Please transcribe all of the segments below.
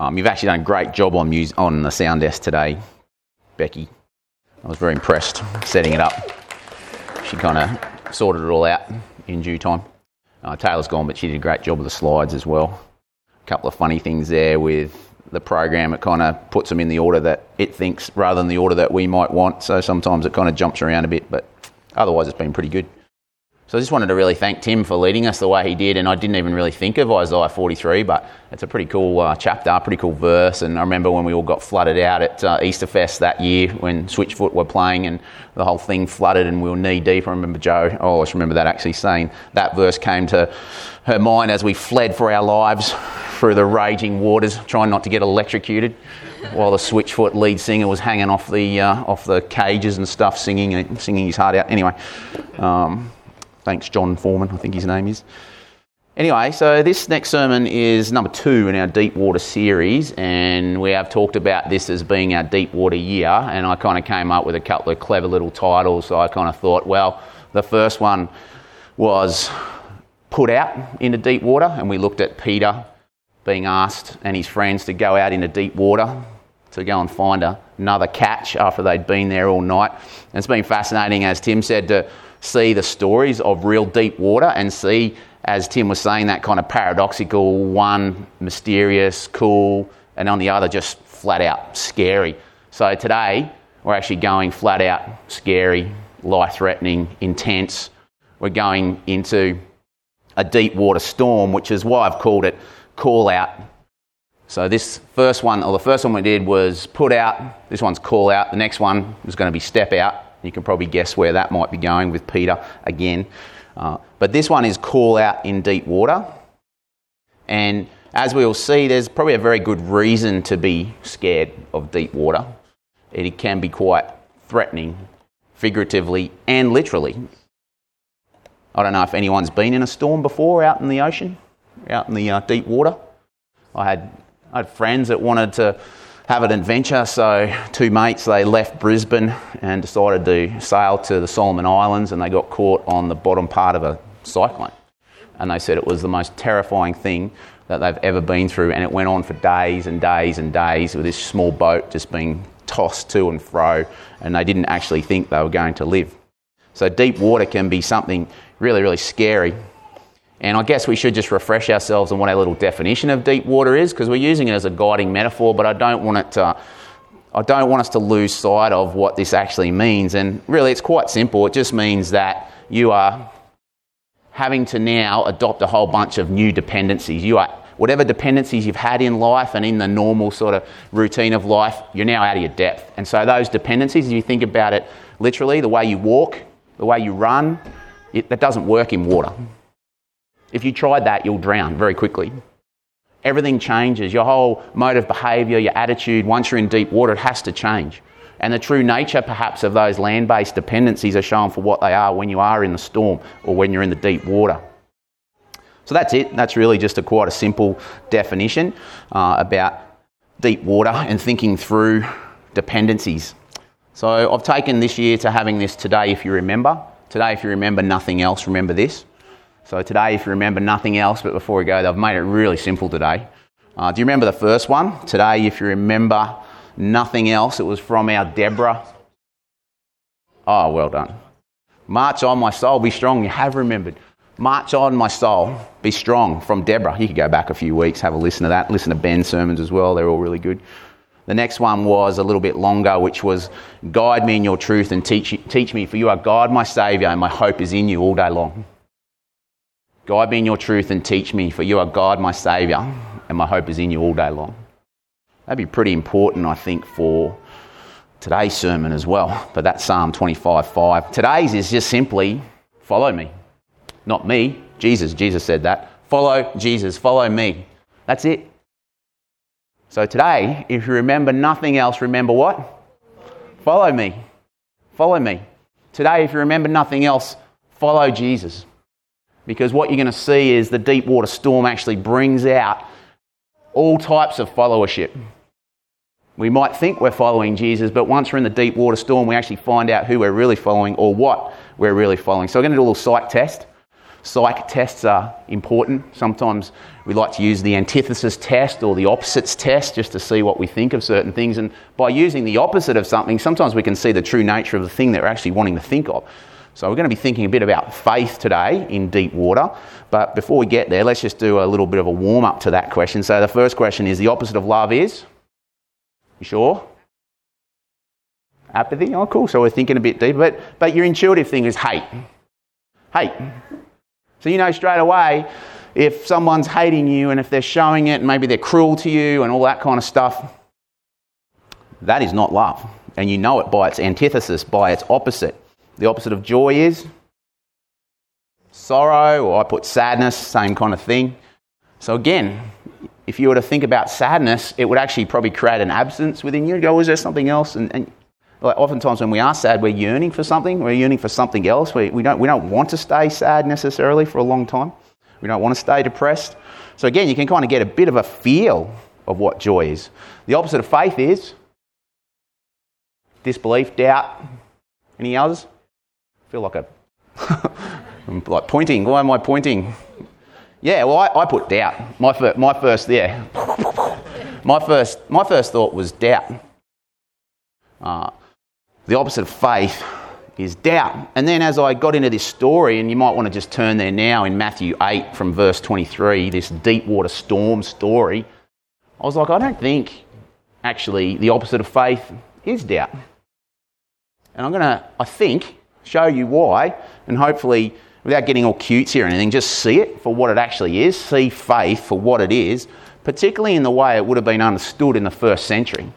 Um, you've actually done a great job on, mus- on the sound desk today, Becky. I was very impressed setting it up. She kind of sorted it all out in due time. Uh, Taylor's gone, but she did a great job with the slides as well. A couple of funny things there with the program. It kind of puts them in the order that it thinks rather than the order that we might want. So sometimes it kind of jumps around a bit, but otherwise it's been pretty good. So I just wanted to really thank Tim for leading us the way he did, and I didn't even really think of Isaiah 43, but it's a pretty cool uh, chapter, pretty cool verse. And I remember when we all got flooded out at uh, Easterfest that year when Switchfoot were playing, and the whole thing flooded, and we were knee deep. I remember Joe, I just remember that actually saying that verse came to her mind as we fled for our lives through the raging waters, trying not to get electrocuted, while the Switchfoot lead singer was hanging off the uh, off the cages and stuff, singing singing his heart out. Anyway. Um, Thanks, Jon Foreman, I think his name is. Anyway, so this next sermon is number two in our deep water series, and we have talked about this as being our deep water year. And I kind of came up with a couple of clever little titles. So I kind of thought, well, the first one was put out into deep water, and we looked at Peter being asked and his friends to go out into deep water to go and find another catch after they'd been there all night. And it's been fascinating, as Tim said, to see the stories of real deep water and see, as Tim was saying, that kind of paradoxical one, mysterious, cool, and on the other, just flat out scary. So today, we're actually going flat out scary, life threatening, intense. We're going into a deep water storm, which is why I've called it call out. So this first one, or the first one we did was put out. This one's call out. The next one is going to be step out. You can probably guess where that might be going with Peter again. Uh, but this one is call out in deep water. And as we will see, there's probably a very good reason to be scared of deep water. It can be quite threatening, figuratively and literally. I don't know if anyone's been in a storm before out in the ocean, out in the uh, deep water. I had, I had friends that wanted to have an adventure. So, two mates they left Brisbane and decided to sail to the Solomon Islands, and they got caught on the bottom part of a cyclone. And they said it was the most terrifying thing that they've ever been through, and it went on for days and days and days with this small boat just being tossed to and fro, and they didn't actually think they were going to live. So, deep water can be something really, really scary. And I guess we should just refresh ourselves on what our little definition of deep water is, because we're using it as a guiding metaphor, but I don't want it to. I don't want us to lose sight of what this actually means. And really, it's quite simple. It just means that you are having to now adopt a whole bunch of new dependencies. You are, whatever dependencies you've had in life and in the normal sort of routine of life, you're now out of your depth. And so, those dependencies, if you think about it literally, the way you walk, the way you run, it, that doesn't work in water. If you try that, you'll drown very quickly. Everything changes. Your whole mode of behaviour, your attitude, once you're in deep water, it has to change. And the true nature, perhaps, of those land based dependencies are shown for what they are when you are in the storm or when you're in the deep water. So that's it. That's really just a quite a simple definition uh, about deep water and thinking through dependencies. So I've taken this year to having this today, if you remember. Today, if you remember nothing else, remember this. So today, if you remember nothing else, but before we go, they've made it really simple today. Uh, do you remember the first one? Today, if you remember nothing else, it was from our Deborah. Oh, well done. March on, my soul, be strong. You have remembered. March on, my soul, be strong from Deborah. You could go back a few weeks, have a listen to that. Listen to Ben's sermons as well, they're all really good. The next one was a little bit longer, which was Guide me in your truth and teach, teach me, for you are God, my Saviour, and my hope is in you all day long. Guide me in your truth and teach me, for you are God, my Saviour, and my hope is in you all day long. That'd be pretty important, I think, for today's sermon as well. But that's Psalm 25 5. Today's is just simply follow me. Not me, Jesus. Jesus said that. Follow Jesus, follow me. That's it. So today, if you remember nothing else, remember what? Follow me. Follow me. Today, if you remember nothing else, follow Jesus. Because what you're going to see is the deep water storm actually brings out all types of followership. We might think we're following Jesus, but once we're in the deep water storm, we actually find out who we're really following or what we're really following. So, I'm going to do a little psych test. Psych tests are important. Sometimes we like to use the antithesis test or the opposites test just to see what we think of certain things. And by using the opposite of something, sometimes we can see the true nature of the thing that we're actually wanting to think of. So we're going to be thinking a bit about faith today in deep water. But before we get there, let's just do a little bit of a warm up to that question. So the first question is the opposite of love is? You sure? Apathy? Oh, cool. So we're thinking a bit deeper. But, but your intuitive thing is hate. Hate. So you know straight away if someone's hating you and if they're showing it and maybe they're cruel to you and all that kind of stuff, that is not love. And you know it by its antithesis, by its opposite. The opposite of joy is sorrow, or I put sadness, same kind of thing. So again, if you were to think about sadness, it would actually probably create an absence within you. go, oh, is there something else? And, and like oftentimes when we are sad, we're yearning for something. We're yearning for something else. We, we, don't, we don't want to stay sad necessarily for a long time. We don't want to stay depressed. So again, you can kind of get a bit of a feel of what joy is. The opposite of faith is disbelief, doubt. Any others? Feel like a I'm like pointing. Why am I pointing? Yeah, well, I, I put doubt. My, fir- my first, yeah. my first, my first thought was doubt. Uh, the opposite of faith is doubt. And then as I got into this story, and you might want to just turn there now in Matthew 8 from verse 23, this deep water storm story, I was like, I don't think actually the opposite of faith is doubt. And I'm going to, I think, show you why, and hopefully, without getting all cutesy or anything, just see it for what it actually is, see faith for what it is, particularly in the way it would have been understood in the first century.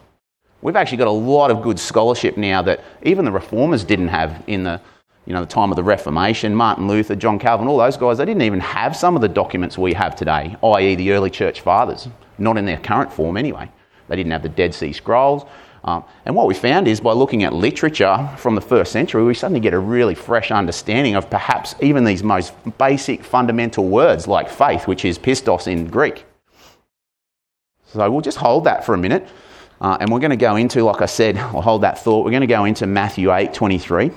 We've actually got a lot of good scholarship now that even the reformers didn't have in the, you know, the time of the Reformation. Martin Luther, John Calvin, all those guys, they didn't even have some of the documents we have today, i.e., the early church fathers, not in their current form anyway. They didn't have the Dead Sea Scrolls. Um, and what we found is by looking at literature from the first century, we suddenly get a really fresh understanding of perhaps even these most basic fundamental words like faith, which is pistos in Greek. So we'll just hold that for a minute. Uh, and we're going to go into, like I said, I'll hold that thought. We're going to go into Matthew 8 23.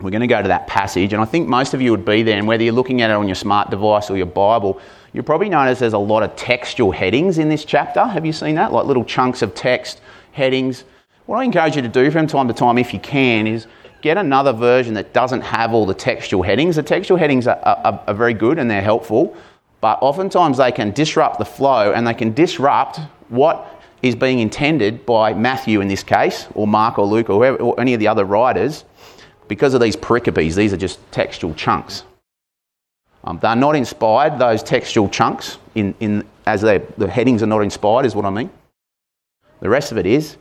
We're going to go to that passage, and I think most of you would be there. And whether you're looking at it on your smart device or your Bible, you'll probably notice there's a lot of textual headings in this chapter. Have you seen that? Like little chunks of text, headings. What I encourage you to do from time to time, if you can, is get another version that doesn't have all the textual headings. The textual headings are, are, are very good and they're helpful, but oftentimes they can disrupt the flow and they can disrupt what is being intended by Matthew in this case, or Mark or Luke or, whoever, or any of the other writers, because of these pericopes. These are just textual chunks. Um, they're not inspired, those textual chunks, in, in, as the headings are not inspired, is what I mean. The rest of it is.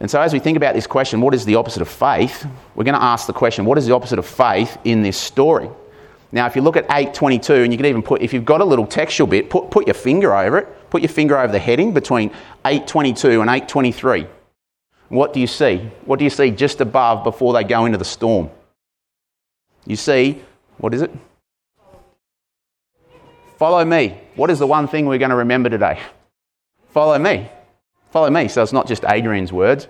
And so, as we think about this question, what is the opposite of faith? We're going to ask the question, what is the opposite of faith in this story? Now, if you look at 822, and you can even put, if you've got a little textual bit, put, put your finger over it. Put your finger over the heading between 822 and 823. What do you see? What do you see just above before they go into the storm? You see, what is it? Follow me. What is the one thing we're going to remember today? Follow me. Follow me. So it's not just Adrian's words.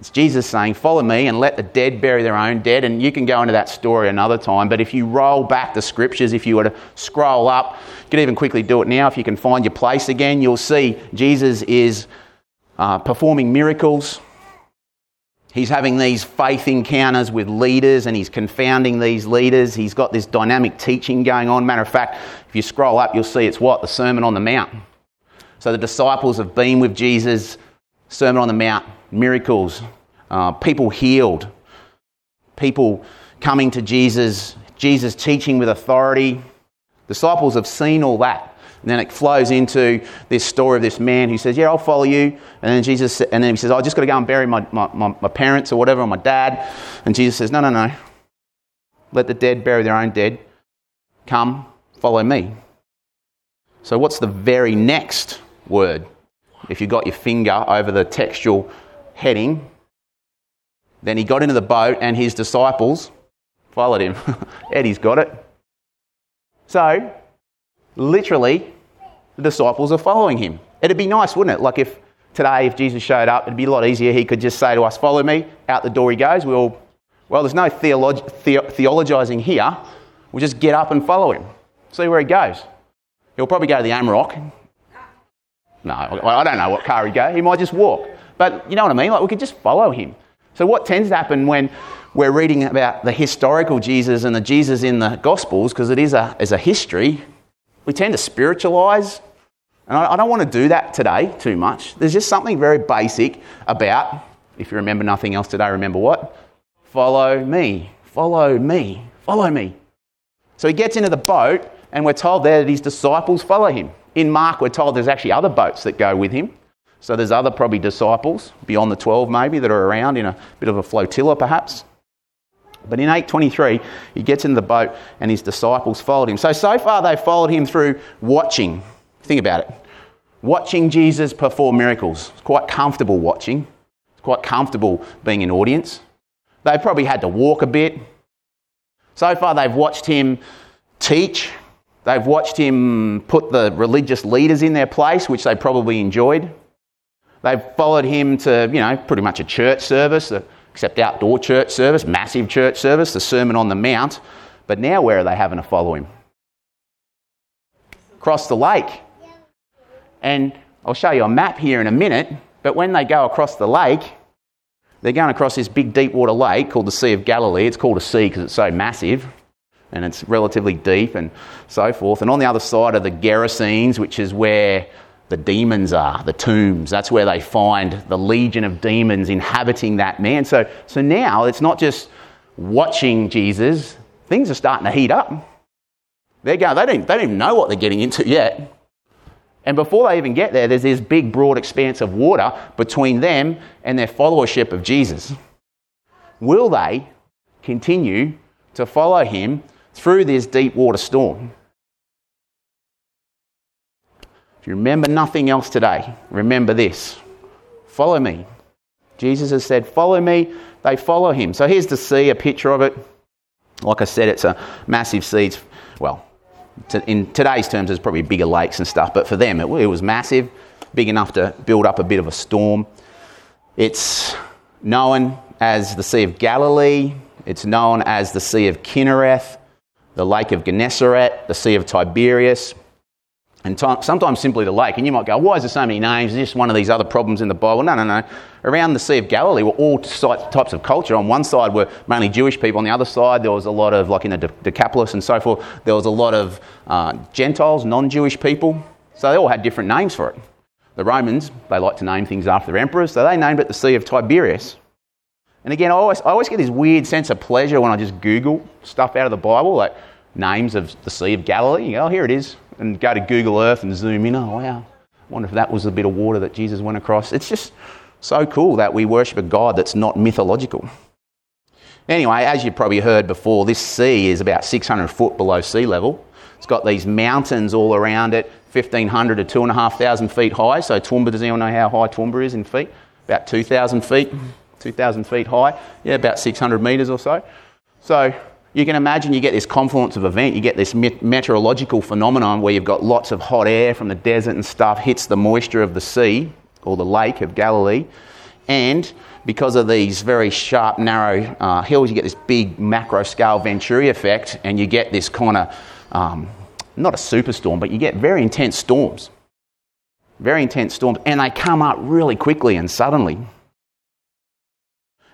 It's Jesus saying, Follow me and let the dead bury their own dead. And you can go into that story another time. But if you roll back the scriptures, if you were to scroll up, you can even quickly do it now. If you can find your place again, you'll see Jesus is uh, performing miracles. He's having these faith encounters with leaders and he's confounding these leaders. He's got this dynamic teaching going on. Matter of fact, if you scroll up, you'll see it's what? The Sermon on the Mount. So the disciples have been with Jesus, Sermon on the Mount, miracles, uh, people healed, people coming to Jesus, Jesus teaching with authority. Disciples have seen all that. And then it flows into this story of this man who says, Yeah, I'll follow you. And then Jesus, and then he says, I just got to go and bury my, my, my, my parents or whatever, or my dad. And Jesus says, No, no, no. Let the dead bury their own dead. Come, follow me. So, what's the very next word? If you got your finger over the textual heading. Then he got into the boat and his disciples followed him. Eddie's got it. So, literally, the disciples are following him. It'd be nice, wouldn't it? Like if today, if Jesus showed up, it'd be a lot easier. He could just say to us, Follow me. Out the door he goes. We'll, well, there's no theolog- the- theologizing here. We'll just get up and follow him, see where he goes. He'll probably go to the AMROC. No, I don't know what car he'd go. He might just walk. But you know what I mean? Like we could just follow him. So what tends to happen when we're reading about the historical Jesus and the Jesus in the Gospels, because it is a, is a history, we tend to spiritualize. And I, I don't want to do that today too much. There's just something very basic about, if you remember nothing else today, remember what? Follow me. Follow me. Follow me. So he gets into the boat, and we're told there that his disciples follow him. In Mark, we're told there's actually other boats that go with him. So there's other probably disciples beyond the 12 maybe that are around in a bit of a flotilla perhaps. But in 823, he gets in the boat and his disciples followed him. So, so far they've followed him through watching. Think about it. Watching Jesus perform miracles. It's quite comfortable watching. It's quite comfortable being an audience. They've probably had to walk a bit. So far they've watched him teach. They've watched him put the religious leaders in their place, which they probably enjoyed. They've followed him to, you know, pretty much a church service, except outdoor church service, massive church service, the Sermon on the Mount. But now where are they having to follow him? Across the lake. And I'll show you a map here in a minute, but when they go across the lake, they're going across this big deep water lake called the Sea of Galilee. It's called a sea because it's so massive and it's relatively deep and so forth. And on the other side are the Gerasenes, which is where the demons are, the tombs. That's where they find the legion of demons inhabiting that man. So, so now it's not just watching Jesus, things are starting to heat up. They're going, they, don't, they don't even know what they're getting into yet. And before they even get there, there's this big, broad expanse of water between them and their followership of Jesus. Will they continue to follow him through this deep water storm? If you remember nothing else today, remember this follow me. Jesus has said, Follow me. They follow him. So here's the sea, a picture of it. Like I said, it's a massive sea. It's, well, in today's terms, there's probably bigger lakes and stuff, but for them, it was massive, big enough to build up a bit of a storm. It's known as the Sea of Galilee. It's known as the Sea of Kinnereth, the Lake of Gennesaret, the Sea of Tiberias, and sometimes simply the lake. And you might go, why is there so many names? Is this one of these other problems in the Bible? No, no, no. Around the Sea of Galilee were all types of culture. On one side were mainly Jewish people. On the other side, there was a lot of, like in the Decapolis and so forth, there was a lot of uh, Gentiles, non Jewish people. So they all had different names for it. The Romans, they like to name things after their emperors, so they named it the Sea of Tiberias. And again, I always, I always get this weird sense of pleasure when I just Google stuff out of the Bible, like names of the Sea of Galilee. You go, oh, here it is and go to Google Earth and zoom in. Oh, wow. I wonder if that was a bit of water that Jesus went across. It's just so cool that we worship a God that's not mythological. Anyway, as you've probably heard before, this sea is about 600 foot below sea level. It's got these mountains all around it, 1,500 to 2,500 feet high. So Toowoomba, does anyone know how high Toowoomba is in feet? About 2,000 feet, 2,000 feet high. Yeah, about 600 metres or so. So you can imagine you get this confluence of event, you get this meteorological phenomenon where you've got lots of hot air from the desert and stuff hits the moisture of the sea or the lake of Galilee. And because of these very sharp, narrow uh, hills, you get this big macro scale Venturi effect, and you get this kind of um, not a superstorm, but you get very intense storms. Very intense storms, and they come up really quickly and suddenly.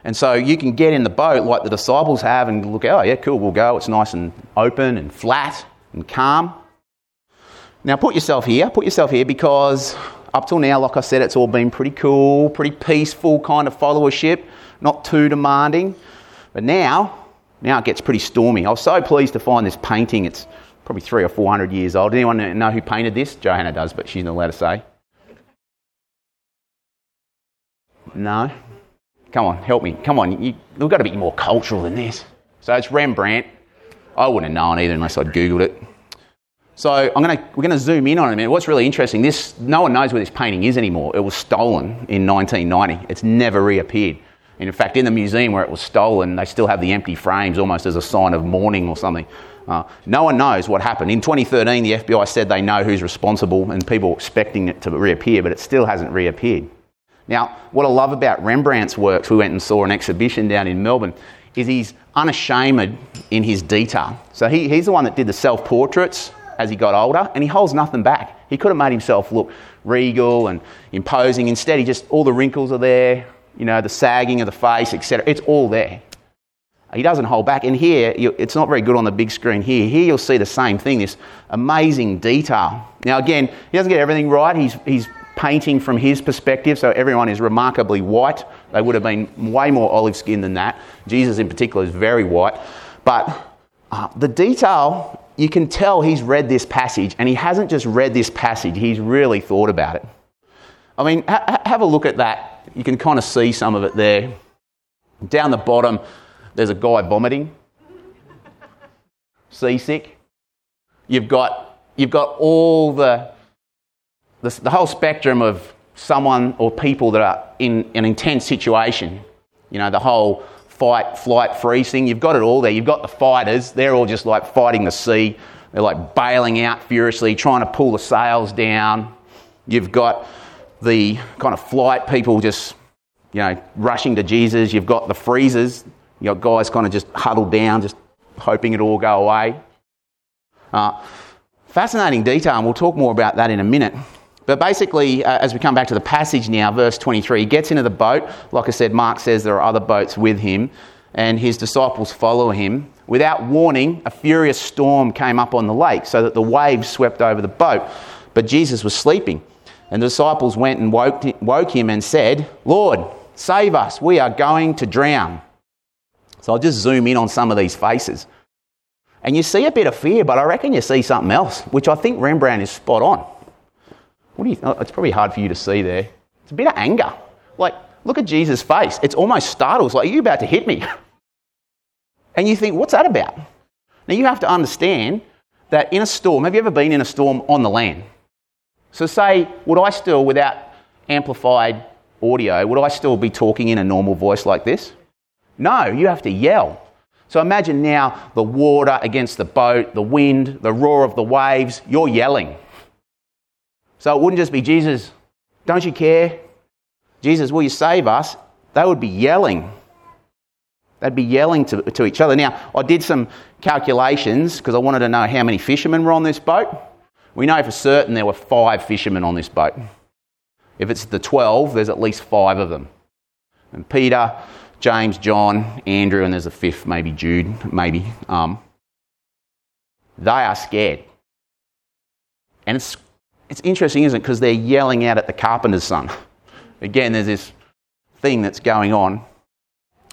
And so you can get in the boat like the disciples have and look, oh, yeah, cool, we'll go. It's nice and open and flat and calm. Now put yourself here, put yourself here because up till now, like I said, it's all been pretty cool, pretty peaceful kind of followership, not too demanding. But now, now it gets pretty stormy. I was so pleased to find this painting. It's probably three or four hundred years old. Anyone know who painted this? Johanna does, but she's not allowed to say. No? Come on, help me. Come on, you, we've got to be more cultural than this. So it's Rembrandt. I wouldn't have known either unless I'd Googled it. So I'm gonna, we're going to zoom in on it a minute. What's really interesting, this, no one knows where this painting is anymore. It was stolen in 1990. It's never reappeared. And in fact, in the museum where it was stolen, they still have the empty frames almost as a sign of mourning or something. Uh, no one knows what happened. In 2013, the FBI said they know who's responsible and people expecting it to reappear, but it still hasn't reappeared. Now, what I love about Rembrandt's works, we went and saw an exhibition down in Melbourne, is he's unashamed in his detail. So he, he's the one that did the self portraits as he got older, and he holds nothing back. He could have made himself look regal and imposing. Instead, he just, all the wrinkles are there, you know, the sagging of the face, etc. It's all there. He doesn't hold back. And here, it's not very good on the big screen here. Here, you'll see the same thing this amazing detail. Now, again, he doesn't get everything right. He's, he's painting from his perspective, so everyone is remarkably white. They would have been way more olive skin than that. Jesus, in particular, is very white. But uh, the detail, you can tell he's read this passage, and he hasn't just read this passage, he's really thought about it. I mean, ha- have a look at that. You can kind of see some of it there. Down the bottom, there's a guy vomiting, seasick. You've got, you've got all the, the, the whole spectrum of someone or people that are in an intense situation. You know, the whole fight, flight, freeze thing. You've got it all there. You've got the fighters. They're all just like fighting the sea. They're like bailing out furiously, trying to pull the sails down. You've got the kind of flight people just, you know, rushing to Jesus. You've got the freezers. You've got guys kind of just huddled down, just hoping it'll all go away. Uh, fascinating detail, and we'll talk more about that in a minute. But basically, uh, as we come back to the passage now, verse 23, he gets into the boat. Like I said, Mark says there are other boats with him, and his disciples follow him. Without warning, a furious storm came up on the lake, so that the waves swept over the boat. But Jesus was sleeping. And the disciples went and woke, woke him and said, Lord, save us, we are going to drown. So I'll just zoom in on some of these faces. And you see a bit of fear, but I reckon you see something else, which I think Rembrandt is spot on. What do you, oh, it's probably hard for you to see there. It's a bit of anger. Like, look at Jesus' face. It's almost startles, like, are you about to hit me? And you think, what's that about? Now, you have to understand that in a storm, have you ever been in a storm on the land? So, say, would I still, without amplified audio, would I still be talking in a normal voice like this? No, you have to yell. So imagine now the water against the boat, the wind, the roar of the waves, you're yelling. So it wouldn't just be, Jesus, don't you care? Jesus, will you save us? They would be yelling. They'd be yelling to, to each other. Now, I did some calculations because I wanted to know how many fishermen were on this boat. We know for certain there were five fishermen on this boat. If it's the 12, there's at least five of them. And Peter, James, John, Andrew, and there's a fifth, maybe Jude, maybe. Um, they are scared. And it's, it's interesting, isn't it? Because they're yelling out at the carpenter's son. Again, there's this thing that's going on.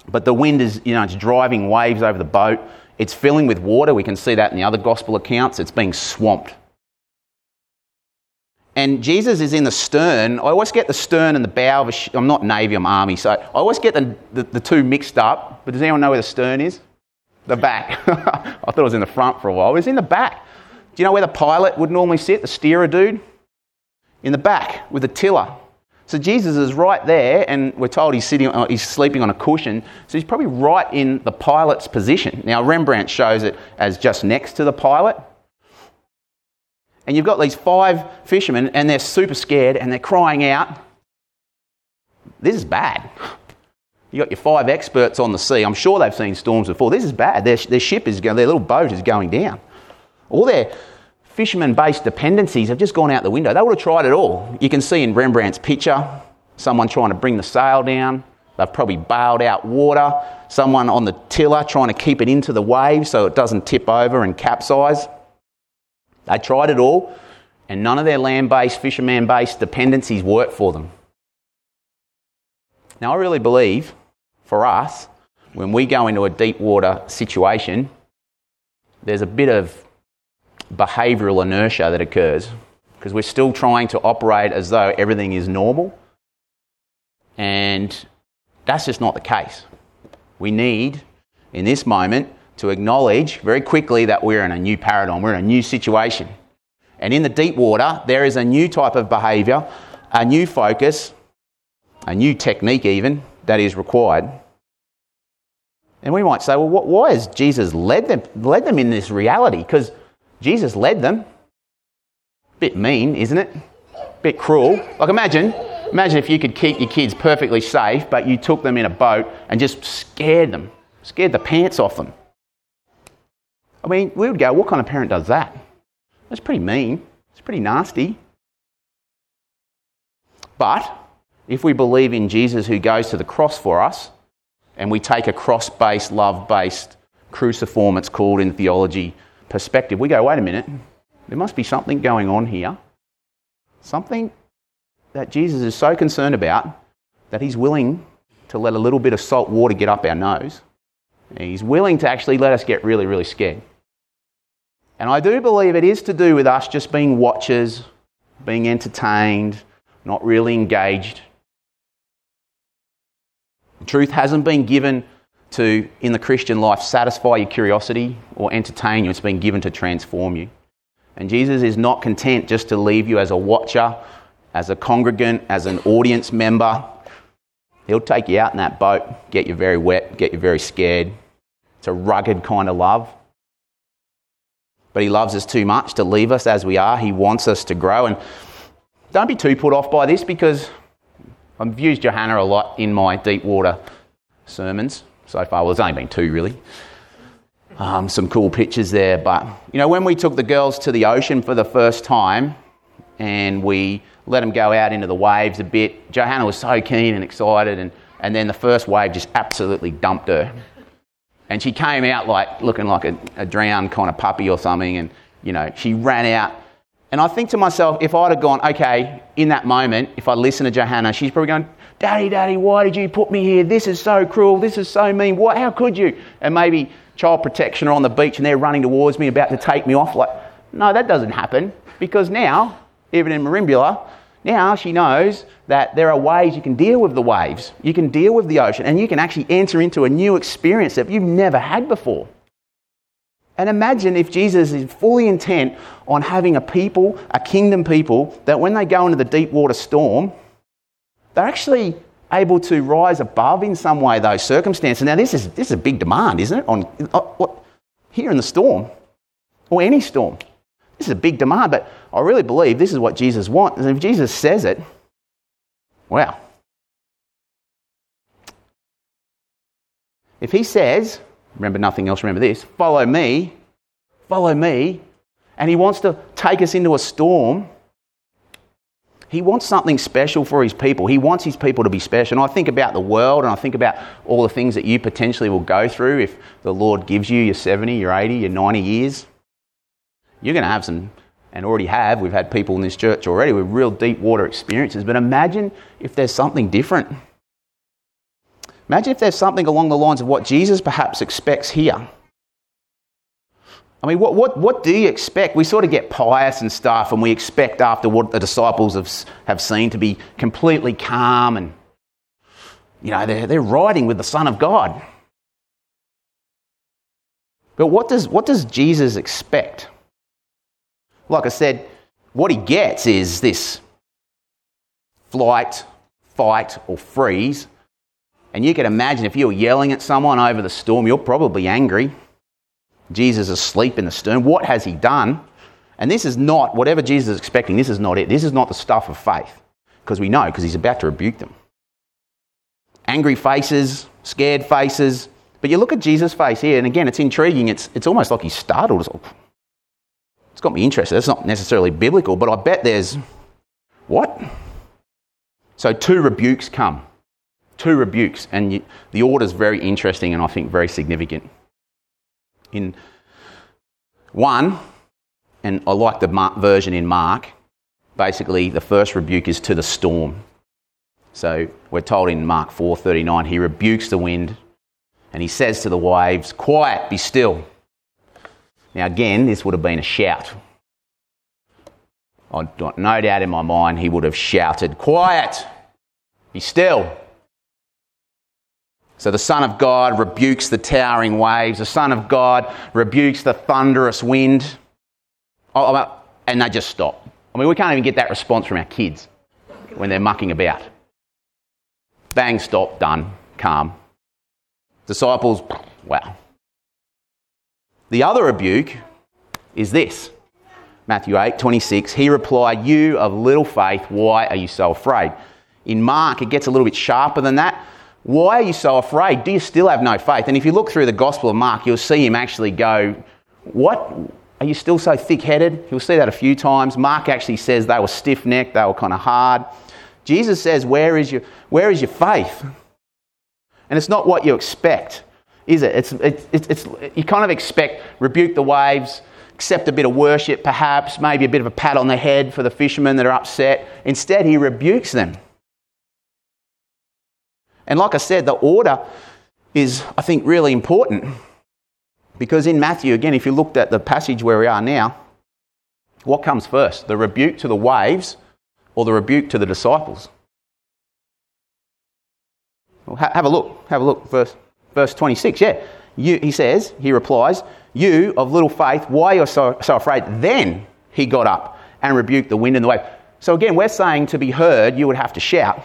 But the wind is, you know, it's driving waves over the boat. It's filling with water. We can see that in the other gospel accounts. It's being swamped and Jesus is in the stern. I always get the stern and the bow of a ship. I'm not Navy, I'm Army, so I always get the, the, the, two mixed up. But does anyone know where the stern is? The back. I thought it was in the front for a while. It was in the back. Do you know where the pilot would normally sit, the steerer dude? In the back with the tiller. So Jesus is right there, and we're told he's sitting, uh, he's sleeping on a cushion. So he's probably right in the pilot's position. Now Rembrandt shows it as just next to the pilot and you've got these five fishermen, and they're super scared and they're crying out. This is bad. You've got your five experts on the sea. I'm sure they've seen storms before. This is bad. Their, their ship is going, their little boat is going down. All their fisherman based dependencies have just gone out the window. They would have tried it all. You can see in Rembrandt's picture someone trying to bring the sail down. They've probably bailed out water. Someone on the tiller trying to keep it into the waves so it doesn't tip over and capsize. They tried it all, and none of their land based, fisherman based dependencies worked for them. Now, I really believe for us, when we go into a deep water situation, there's a bit of behavioural inertia that occurs because we're still trying to operate as though everything is normal. And that's just not the case. We need, in this moment, to acknowledge very quickly that we're in a new paradigm, we're in a new situation. And in the deep water, there is a new type of behaviour, a new focus, a new technique, even, that is required. And we might say, well, why has Jesus led them, led them in this reality? Because Jesus led them. Bit mean, isn't it? Bit cruel. Like imagine, imagine if you could keep your kids perfectly safe, but you took them in a boat and just scared them Scared the pants off them. I mean, we would go, what kind of parent does that? That's pretty mean. It's pretty nasty. But if we believe in Jesus who goes to the cross for us, and we take a cross based, love based, cruciform, it's called in theology perspective, we go, wait a minute, there must be something going on here. Something that Jesus is so concerned about that he's willing to let a little bit of salt water get up our nose. He's willing to actually let us get really, really scared. And I do believe it is to do with us just being watchers, being entertained, not really engaged. Truth hasn't been given to, in the Christian life, satisfy your curiosity or entertain you. It's been given to transform you. And Jesus is not content just to leave you as a watcher, as a congregant, as an audience member. He'll take you out in that boat, get you very wet, get you very scared. It's a rugged kind of love. But He loves us too much to leave us as we are. He wants us to grow. And don't be too put off by this because I've used Johanna a lot in my deep water sermons so far. Well, there's only been two really. Um, some cool pictures there. But, you know, when we took the girls to the ocean for the first time and we let them go out into the waves a bit, Johanna was so keen and excited. And, and then the first wave just absolutely dumped her. And she came out like looking like a, a drowned kind of puppy or something. And, you know, she ran out. And I think to myself, if I'd have gone, okay, in that moment, if I listen to Johanna, she's probably going, Daddy, Daddy, why did you put me here? This is so cruel. This is so mean. What, how could you? And maybe child protection are on the beach and they're running towards me, about to take me off. Like, no, that doesn't happen because now, even in Merimbula, now she knows that there are ways you can deal with the waves, you can deal with the ocean, and you can actually enter into a new experience that you've never had before. And imagine if Jesus is fully intent on having a people, a kingdom people, that when they go into the deep water storm, they're actually able to rise above in some way those circumstances. Now, this is, this is a big demand, isn't it? On, uh, what, here in the storm, or any storm. This is a big demand, but I really believe this is what Jesus wants. And if Jesus says it, wow. If he says, remember nothing else, remember this, follow me, follow me, and he wants to take us into a storm, he wants something special for his people. He wants his people to be special. And I think about the world and I think about all the things that you potentially will go through if the Lord gives you your 70, your 80, your 90 years. You're going to have some, and already have, we've had people in this church already with real deep water experiences. But imagine if there's something different. Imagine if there's something along the lines of what Jesus perhaps expects here. I mean, what, what, what do you expect? We sort of get pious and stuff, and we expect after what the disciples have, have seen to be completely calm and, you know, they're, they're riding with the Son of God. But what does, what does Jesus expect? Like I said, what he gets is this flight, fight, or freeze. And you can imagine if you're yelling at someone over the storm, you're probably angry. Jesus asleep in the stern. What has he done? And this is not, whatever Jesus is expecting, this is not it. This is not the stuff of faith. Because we know, because he's about to rebuke them. Angry faces, scared faces. But you look at Jesus' face here, and again, it's intriguing. It's, it's almost like he's startled. It's got me interested. It's not necessarily biblical, but I bet there's what? So, two rebukes come. Two rebukes. And you, the order's very interesting and I think very significant in 1, and I like the version in Mark, basically the first rebuke is to the storm. So we're told in Mark 4:39 he rebukes the wind and he says to the waves, "Quiet, be still." Now again, this would have been a shout. Got no doubt in my mind he would have shouted, "Quiet, be still." So the Son of God rebukes the towering waves. The Son of God rebukes the thunderous wind. Oh, oh, oh, and they just stop. I mean, we can't even get that response from our kids when they're mucking about. Bang, stop, done, calm. Disciples, wow. The other rebuke is this Matthew 8 26. He replied, You of little faith, why are you so afraid? In Mark, it gets a little bit sharper than that Why are you so afraid? Do you still have no faith? And if you look through the Gospel of Mark, you'll see him actually go, What? Are you still so thick headed? You'll see that a few times. Mark actually says they were stiff necked, they were kind of hard. Jesus says, Where is your, where is your faith? And it's not what you expect, is it? It's, it's, it's, it's, you kind of expect rebuke the waves, accept a bit of worship perhaps, maybe a bit of a pat on the head for the fishermen that are upset. Instead, he rebukes them. And like I said, the order is, I think, really important. Because in Matthew, again, if you looked at the passage where we are now, what comes first? The rebuke to the waves or the rebuke to the disciples? Well, ha- have a look. Have a look. Verse, verse 26. Yeah. You, he says, he replies, You of little faith, why are you so, so afraid? Then he got up and rebuked the wind and the wave. So again, we're saying to be heard, you would have to shout.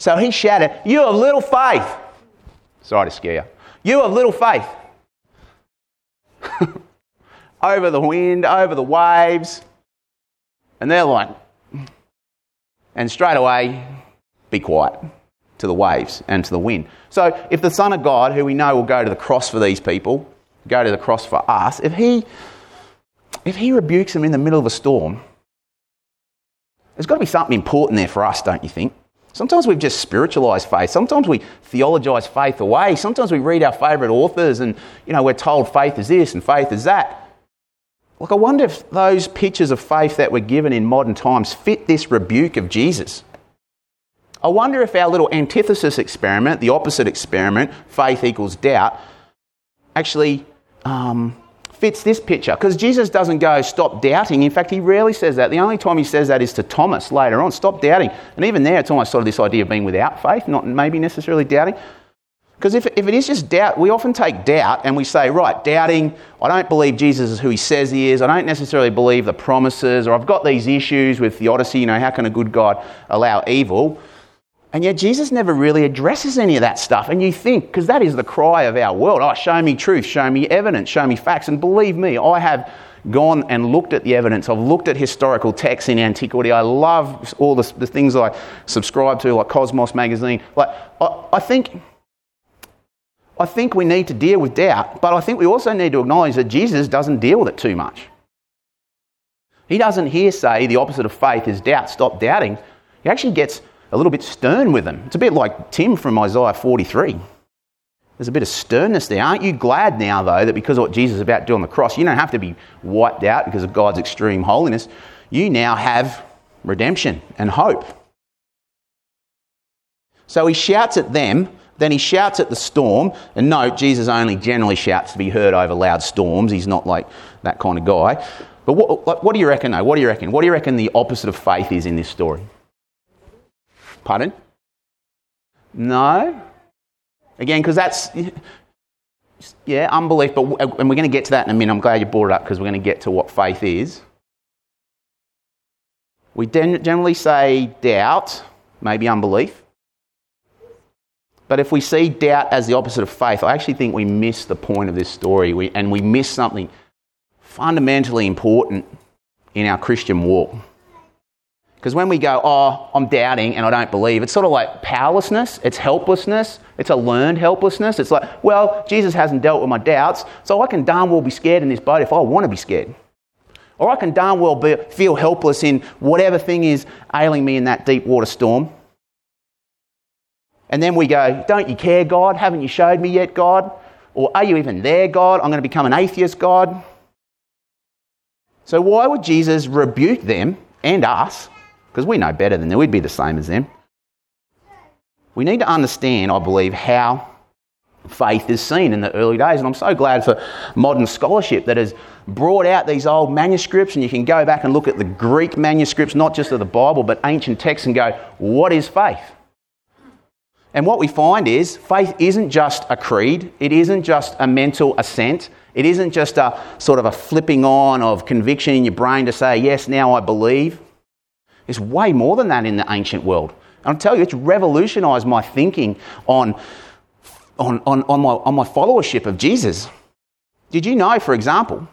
So he shouted, You of little faith. Sorry to scare you. You of little faith. over the wind, over the waves. And they're like, and straight away, be quiet to the waves and to the wind. So if the Son of God, who we know will go to the cross for these people, go to the cross for us, if he if he rebukes them in the middle of a storm, there's got to be something important there for us, don't you think? Sometimes we've just spiritualized faith. Sometimes we theologize faith away. Sometimes we read our favorite authors and, you know, we're told faith is this and faith is that. Look, I wonder if those pictures of faith that were given in modern times fit this rebuke of Jesus. I wonder if our little antithesis experiment, the opposite experiment, faith equals doubt, actually um, fits this picture. Because Jesus doesn't go, stop doubting. In fact, he rarely says that. The only time he says that is to Thomas later on, stop doubting. And even there, it's almost sort of this idea of being without faith, not maybe necessarily doubting. Because if, if it is just doubt, we often take doubt and we say, right, doubting, I don't believe Jesus is who he says he is. I don't necessarily believe the promises, or I've got these issues with theodicy, you know, how can a good God allow evil? And yet Jesus never really addresses any of that stuff. And you think, because that is the cry of our world oh, show me truth, show me evidence, show me facts. And believe me, I have gone and looked at the evidence. I've looked at historical texts in antiquity. I love all the, the things I subscribe to, like Cosmos magazine. Like, I, I think. I think we need to deal with doubt, but I think we also need to acknowledge that Jesus doesn't deal with it too much. He doesn't here say the opposite of faith is doubt, stop doubting. He actually gets a little bit stern with them. It's a bit like Tim from Isaiah 43. There's a bit of sternness there. Aren't you glad now, though, that because of what Jesus is about to do on the cross, you don't have to be wiped out because of God's extreme holiness? You now have redemption and hope. So he shouts at them, then he shouts at the storm. And note, Jesus only generally shouts to be heard over loud storms. He's not like that kind of guy. But what, what do you reckon, though? What do you reckon? What do you reckon the opposite of faith is in this story? Pardon? No. Again, because that's, yeah, unbelief, but, and we're going to get to that in a minute. I'm glad you brought it up because we're going to get to what faith is. We generally say doubt, maybe unbelief. But if we see doubt as the opposite of faith, I actually think we miss the point of this story we, and we miss something fundamentally important in our Christian walk. Because when we go, oh, I'm doubting and I don't believe, it's sort of like powerlessness, it's helplessness, it's a learned helplessness. It's like, well, Jesus hasn't dealt with my doubts, so I can darn well be scared in this boat if I want to be scared. Or I can darn well be, feel helpless in whatever thing is ailing me in that deep water storm. And then we go, don't you care, God? Haven't you showed me yet, God? Or are you even there, God? I'm going to become an atheist, God. So why would Jesus rebuke them and us because we know better than them. We'd be the same as them. We need to understand, I believe, how faith is seen in the early days. And I'm so glad for modern scholarship that has brought out these old manuscripts, and you can go back and look at the Greek manuscripts, not just of the Bible, but ancient texts, and go, what is faith? And what we find is faith isn't just a creed, it isn't just a mental assent, it isn't just a sort of a flipping on of conviction in your brain to say, yes, now I believe. There's way more than that in the ancient world. And I'll tell you, it's revolutionized my thinking on, on, on, on, my, on my followership of Jesus. Did you know, for example,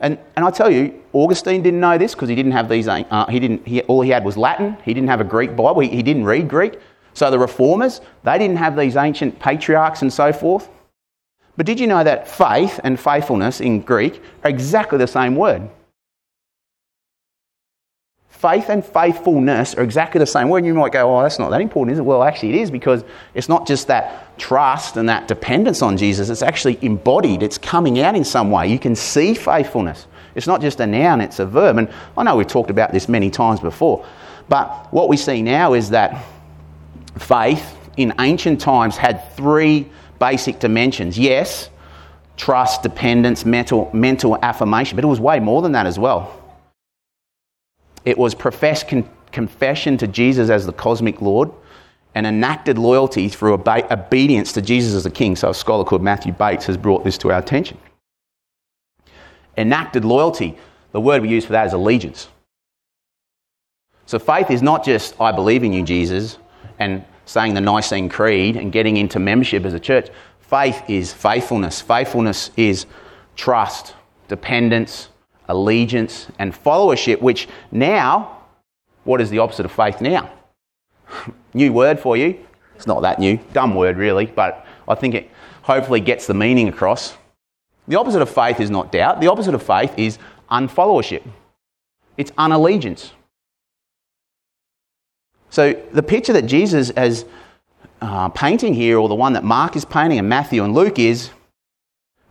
and, and I tell you, Augustine didn't know this because he didn't have these, uh, he didn't, he, all he had was Latin. He didn't have a Greek Bible. He, he didn't read Greek. So the reformers, they didn't have these ancient patriarchs and so forth. But did you know that faith and faithfulness in Greek are exactly the same word? Faith and faithfulness are exactly the same word. And you might go, oh, that's not that important, is it? Well, actually, it is because it's not just that trust and that dependence on Jesus, it's actually embodied, it's coming out in some way. You can see faithfulness. It's not just a noun, it's a verb. And I know we've talked about this many times before, but what we see now is that faith in ancient times had three basic dimensions. Yes, trust, dependence, mental, mental affirmation, but it was way more than that as well. It was professed con- confession to Jesus as the cosmic Lord and enacted loyalty through obe- obedience to Jesus as the King. So, a scholar called Matthew Bates has brought this to our attention. Enacted loyalty, the word we use for that is allegiance. So, faith is not just, I believe in you, Jesus, and saying the Nicene Creed and getting into membership as a church. Faith is faithfulness. Faithfulness is trust, dependence, allegiance, and followership, which now, what is the opposite of faith now? new word for you. It's not that new, dumb word really, but I think it hopefully gets the meaning across. The opposite of faith is not doubt, the opposite of faith is unfollowership, it's unallegiance. So the picture that Jesus is uh, painting here, or the one that Mark is painting and Matthew and Luke is,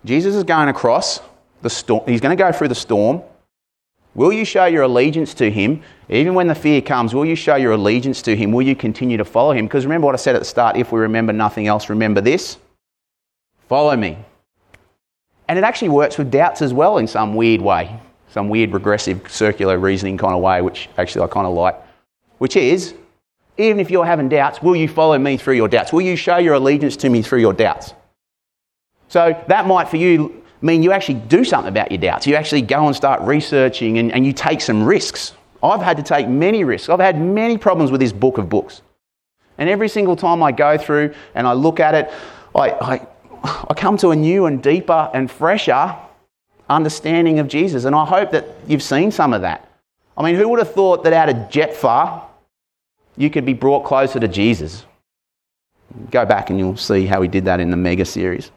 Jesus is going across the storm. He's going to go through the storm. Will you show your allegiance to him? Even when the fear comes, will you show your allegiance to him? Will you continue to follow him? Because remember what I said at the start if we remember nothing else, remember this follow me. And it actually works with doubts as well in some weird way, some weird regressive circular reasoning kind of way, which actually I kind of like, which is even if you're having doubts, will you follow me through your doubts? Will you show your allegiance to me through your doubts? So that might for you mean you actually do something about your doubts. You actually go and start researching and, and you take some risks. I've had to take many risks. I've had many problems with this book of books. And every single time I go through and I look at it, I, I, I come to a new and deeper and fresher understanding of Jesus. And I hope that you've seen some of that. I mean, who would have thought that out of Jephthah, you could be brought closer to Jesus? Go back and you'll see how he did that in the mega series.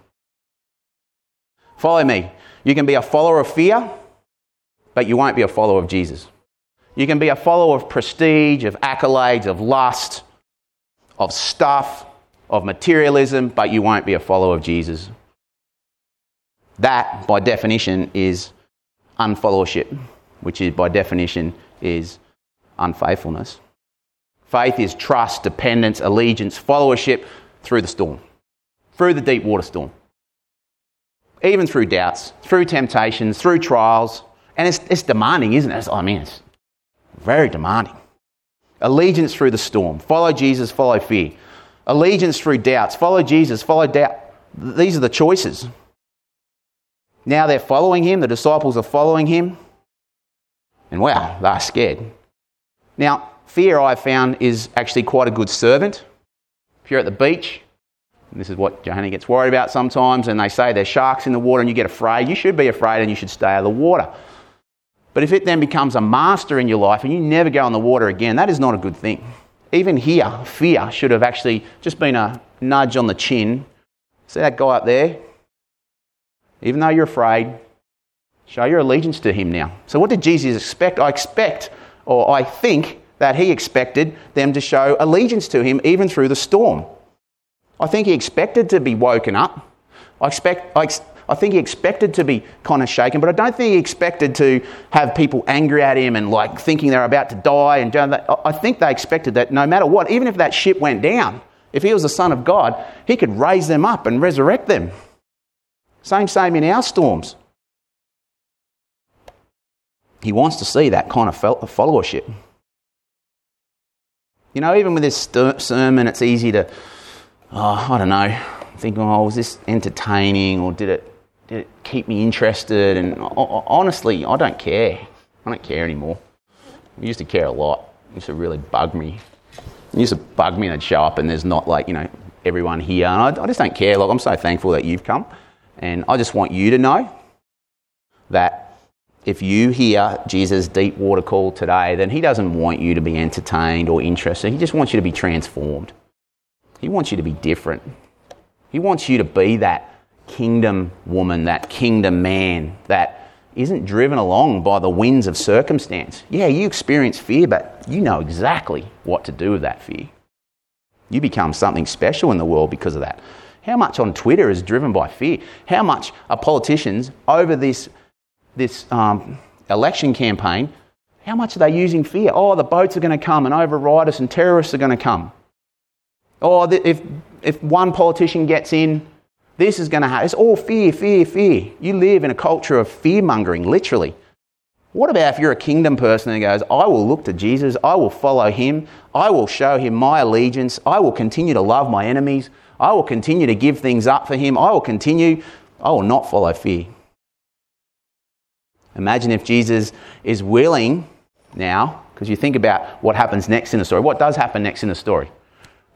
Follow me. You can be a follower of fear, but you won't be a follower of Jesus. You can be a follower of prestige, of accolades, of lust, of stuff, of materialism, but you won't be a follower of Jesus. That, by definition, is unfollowership, which is, by definition, is unfaithfulness. Faith is trust, dependence, allegiance, followership through the storm, through the deep water storm even through doubts, through temptations, through trials. And it's, it's demanding, isn't it? I mean, it's very demanding. Allegiance through the storm. Follow Jesus, follow fear. Allegiance through doubts. Follow Jesus, follow doubt. These are the choices. Now they're following him, the disciples are following him. And wow, they're scared. Now, fear I've found is actually quite a good servant. If you're at the beach this is what Johanna gets worried about sometimes, and they say there's sharks in the water and you get afraid. You should be afraid and you should stay out of the water. But if it then becomes a master in your life and you never go in the water again, that is not a good thing. Even here, fear should have actually just been a nudge on the chin. See that guy up there? Even though you're afraid, show your allegiance to him now. So, what did Jesus expect? I expect, or I think, that he expected them to show allegiance to him even through the storm. I think he expected to be woken up. I, expect, I, I think he expected to be kind of shaken, but I don't think he expected to have people angry at him and like thinking they're about to die. And I think they expected that no matter what, even if that ship went down, if he was the Son of God, he could raise them up and resurrect them. Same, same in our storms. He wants to see that kind of followership. You know, even with this sermon, it's easy to oh, I don't know, thinking, oh, was this entertaining or did it, did it keep me interested? And honestly, I don't care. I don't care anymore. I used to care a lot. It used to really bug me. It used to bug me and I'd show up and there's not like, you know, everyone here. And I, I just don't care. Like, I'm so thankful that you've come. And I just want you to know that if you hear Jesus' deep water call today, then he doesn't want you to be entertained or interested. He just wants you to be transformed. He wants you to be different. He wants you to be that kingdom woman, that kingdom man that isn't driven along by the winds of circumstance. Yeah, you experience fear, but you know exactly what to do with that fear. You become something special in the world because of that. How much on Twitter is driven by fear? How much are politicians over this, this um, election campaign? How much are they using fear? Oh, the boats are going to come and override us, and terrorists are going to come. Or oh, if, if one politician gets in, this is going to happen. It's all fear, fear, fear. You live in a culture of fear mongering, literally. What about if you're a kingdom person and goes, I will look to Jesus, I will follow him, I will show him my allegiance, I will continue to love my enemies, I will continue to give things up for him, I will continue, I will not follow fear. Imagine if Jesus is willing now, because you think about what happens next in the story. What does happen next in the story?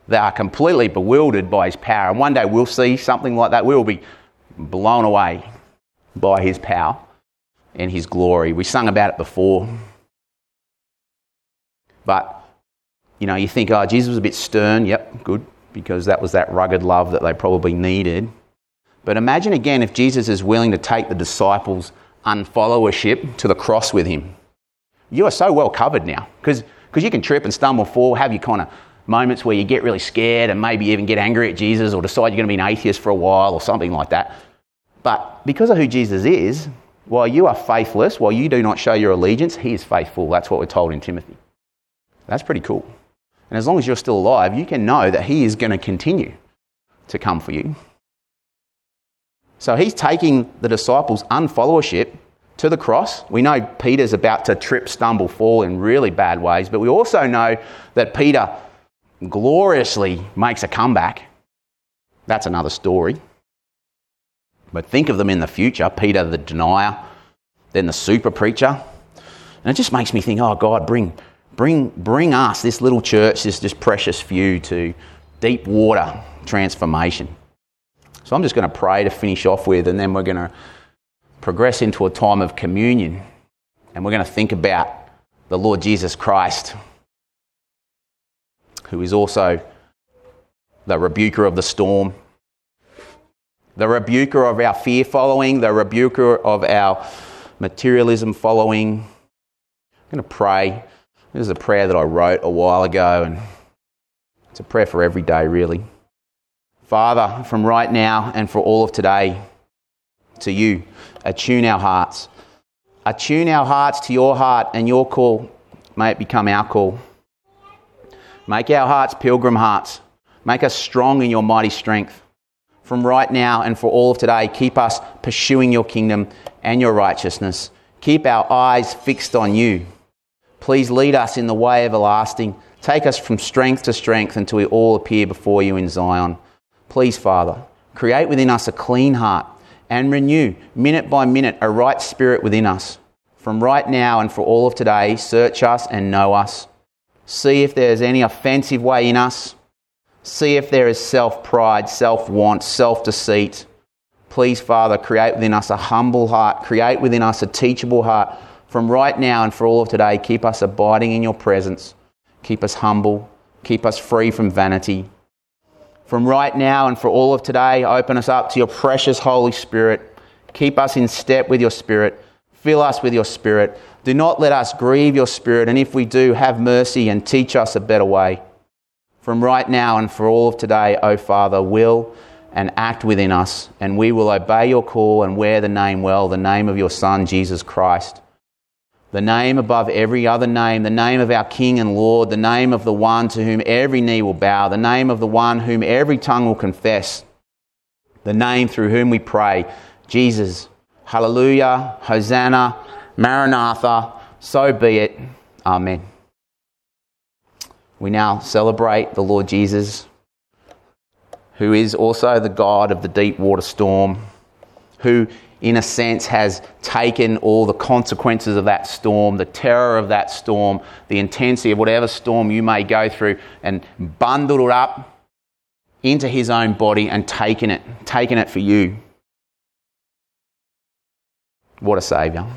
They are completely bewildered by his power. And one day we'll see something like that. We will be blown away by his power and his glory. We sung about it before. But, you know, you think, oh, Jesus was a bit stern. Yep, good, because that was that rugged love that they probably needed. But imagine again if Jesus is willing to take the disciples' unfollowership to the cross with him. You are so well covered now because you can trip and stumble, fall, have you kind of moments where you get really scared and maybe even get angry at Jesus or decide you're going to be an atheist for a while or something like that. But because of who Jesus is, while you are faithless, while you do not show your allegiance, he is faithful. That's what we're told in Timothy. That's pretty cool. And as long as you're still alive, you can know that he is going to continue to come for you. So he's taking the disciples' unfollowership to the cross. We know Peter's about to trip, stumble, fall in really bad ways, but we also know that Peter gloriously makes a comeback, that's another story. But think of them in the future Peter the denier, then the super preacher. And it just makes me think, oh, God, bring, bring, bring us, this little church, this just precious few, to deep water transformation. So I'm just going to pray to finish off with, and then we're going to progress into a time of communion. And we're going to think about the Lord Jesus Christ who is also the rebuker of the storm, the rebuker of our fear following, the rebuker of our materialism following. I'm going to pray. This is a prayer that I wrote a while ago, and it's a prayer for every day, really. Father, from right now and for all of today, to you, attune our hearts. Attune our hearts to your heart and your call. May it become our call. Make our hearts pilgrim hearts. Make us strong in your mighty strength. From right now and for all of today, keep us pursuing your kingdom and your righteousness. Keep our eyes fixed on you. Please lead us in the way everlasting. Take us from strength to strength until we all appear before you in Zion. Please, Father, create within us a clean heart and renew, minute by minute, a right spirit within us. From right now and for all of today, search us and know us. See if there's any offensive way in us. See if there is self pride, self want, self deceit. Please, Father, create within us a humble heart, create within us a teachable heart. From right now and for all of today, keep us abiding in your presence. Keep us humble. Keep us free from vanity. From right now and for all of today, open us up to your precious Holy Spirit. Keep us in step with your Spirit. Fill us with your Spirit. Do not let us grieve your Spirit, and if we do, have mercy and teach us a better way. From right now and for all of today, O Father, will and act within us, and we will obey your call and wear the name well, the name of your Son, Jesus Christ. The name above every other name, the name of our King and Lord, the name of the one to whom every knee will bow, the name of the one whom every tongue will confess, the name through whom we pray, Jesus. Hallelujah, Hosanna. Maranatha, so be it. Amen. We now celebrate the Lord Jesus, who is also the God of the deep water storm, who, in a sense, has taken all the consequences of that storm, the terror of that storm, the intensity of whatever storm you may go through, and bundled it up into his own body and taken it, taken it for you. What a Saviour.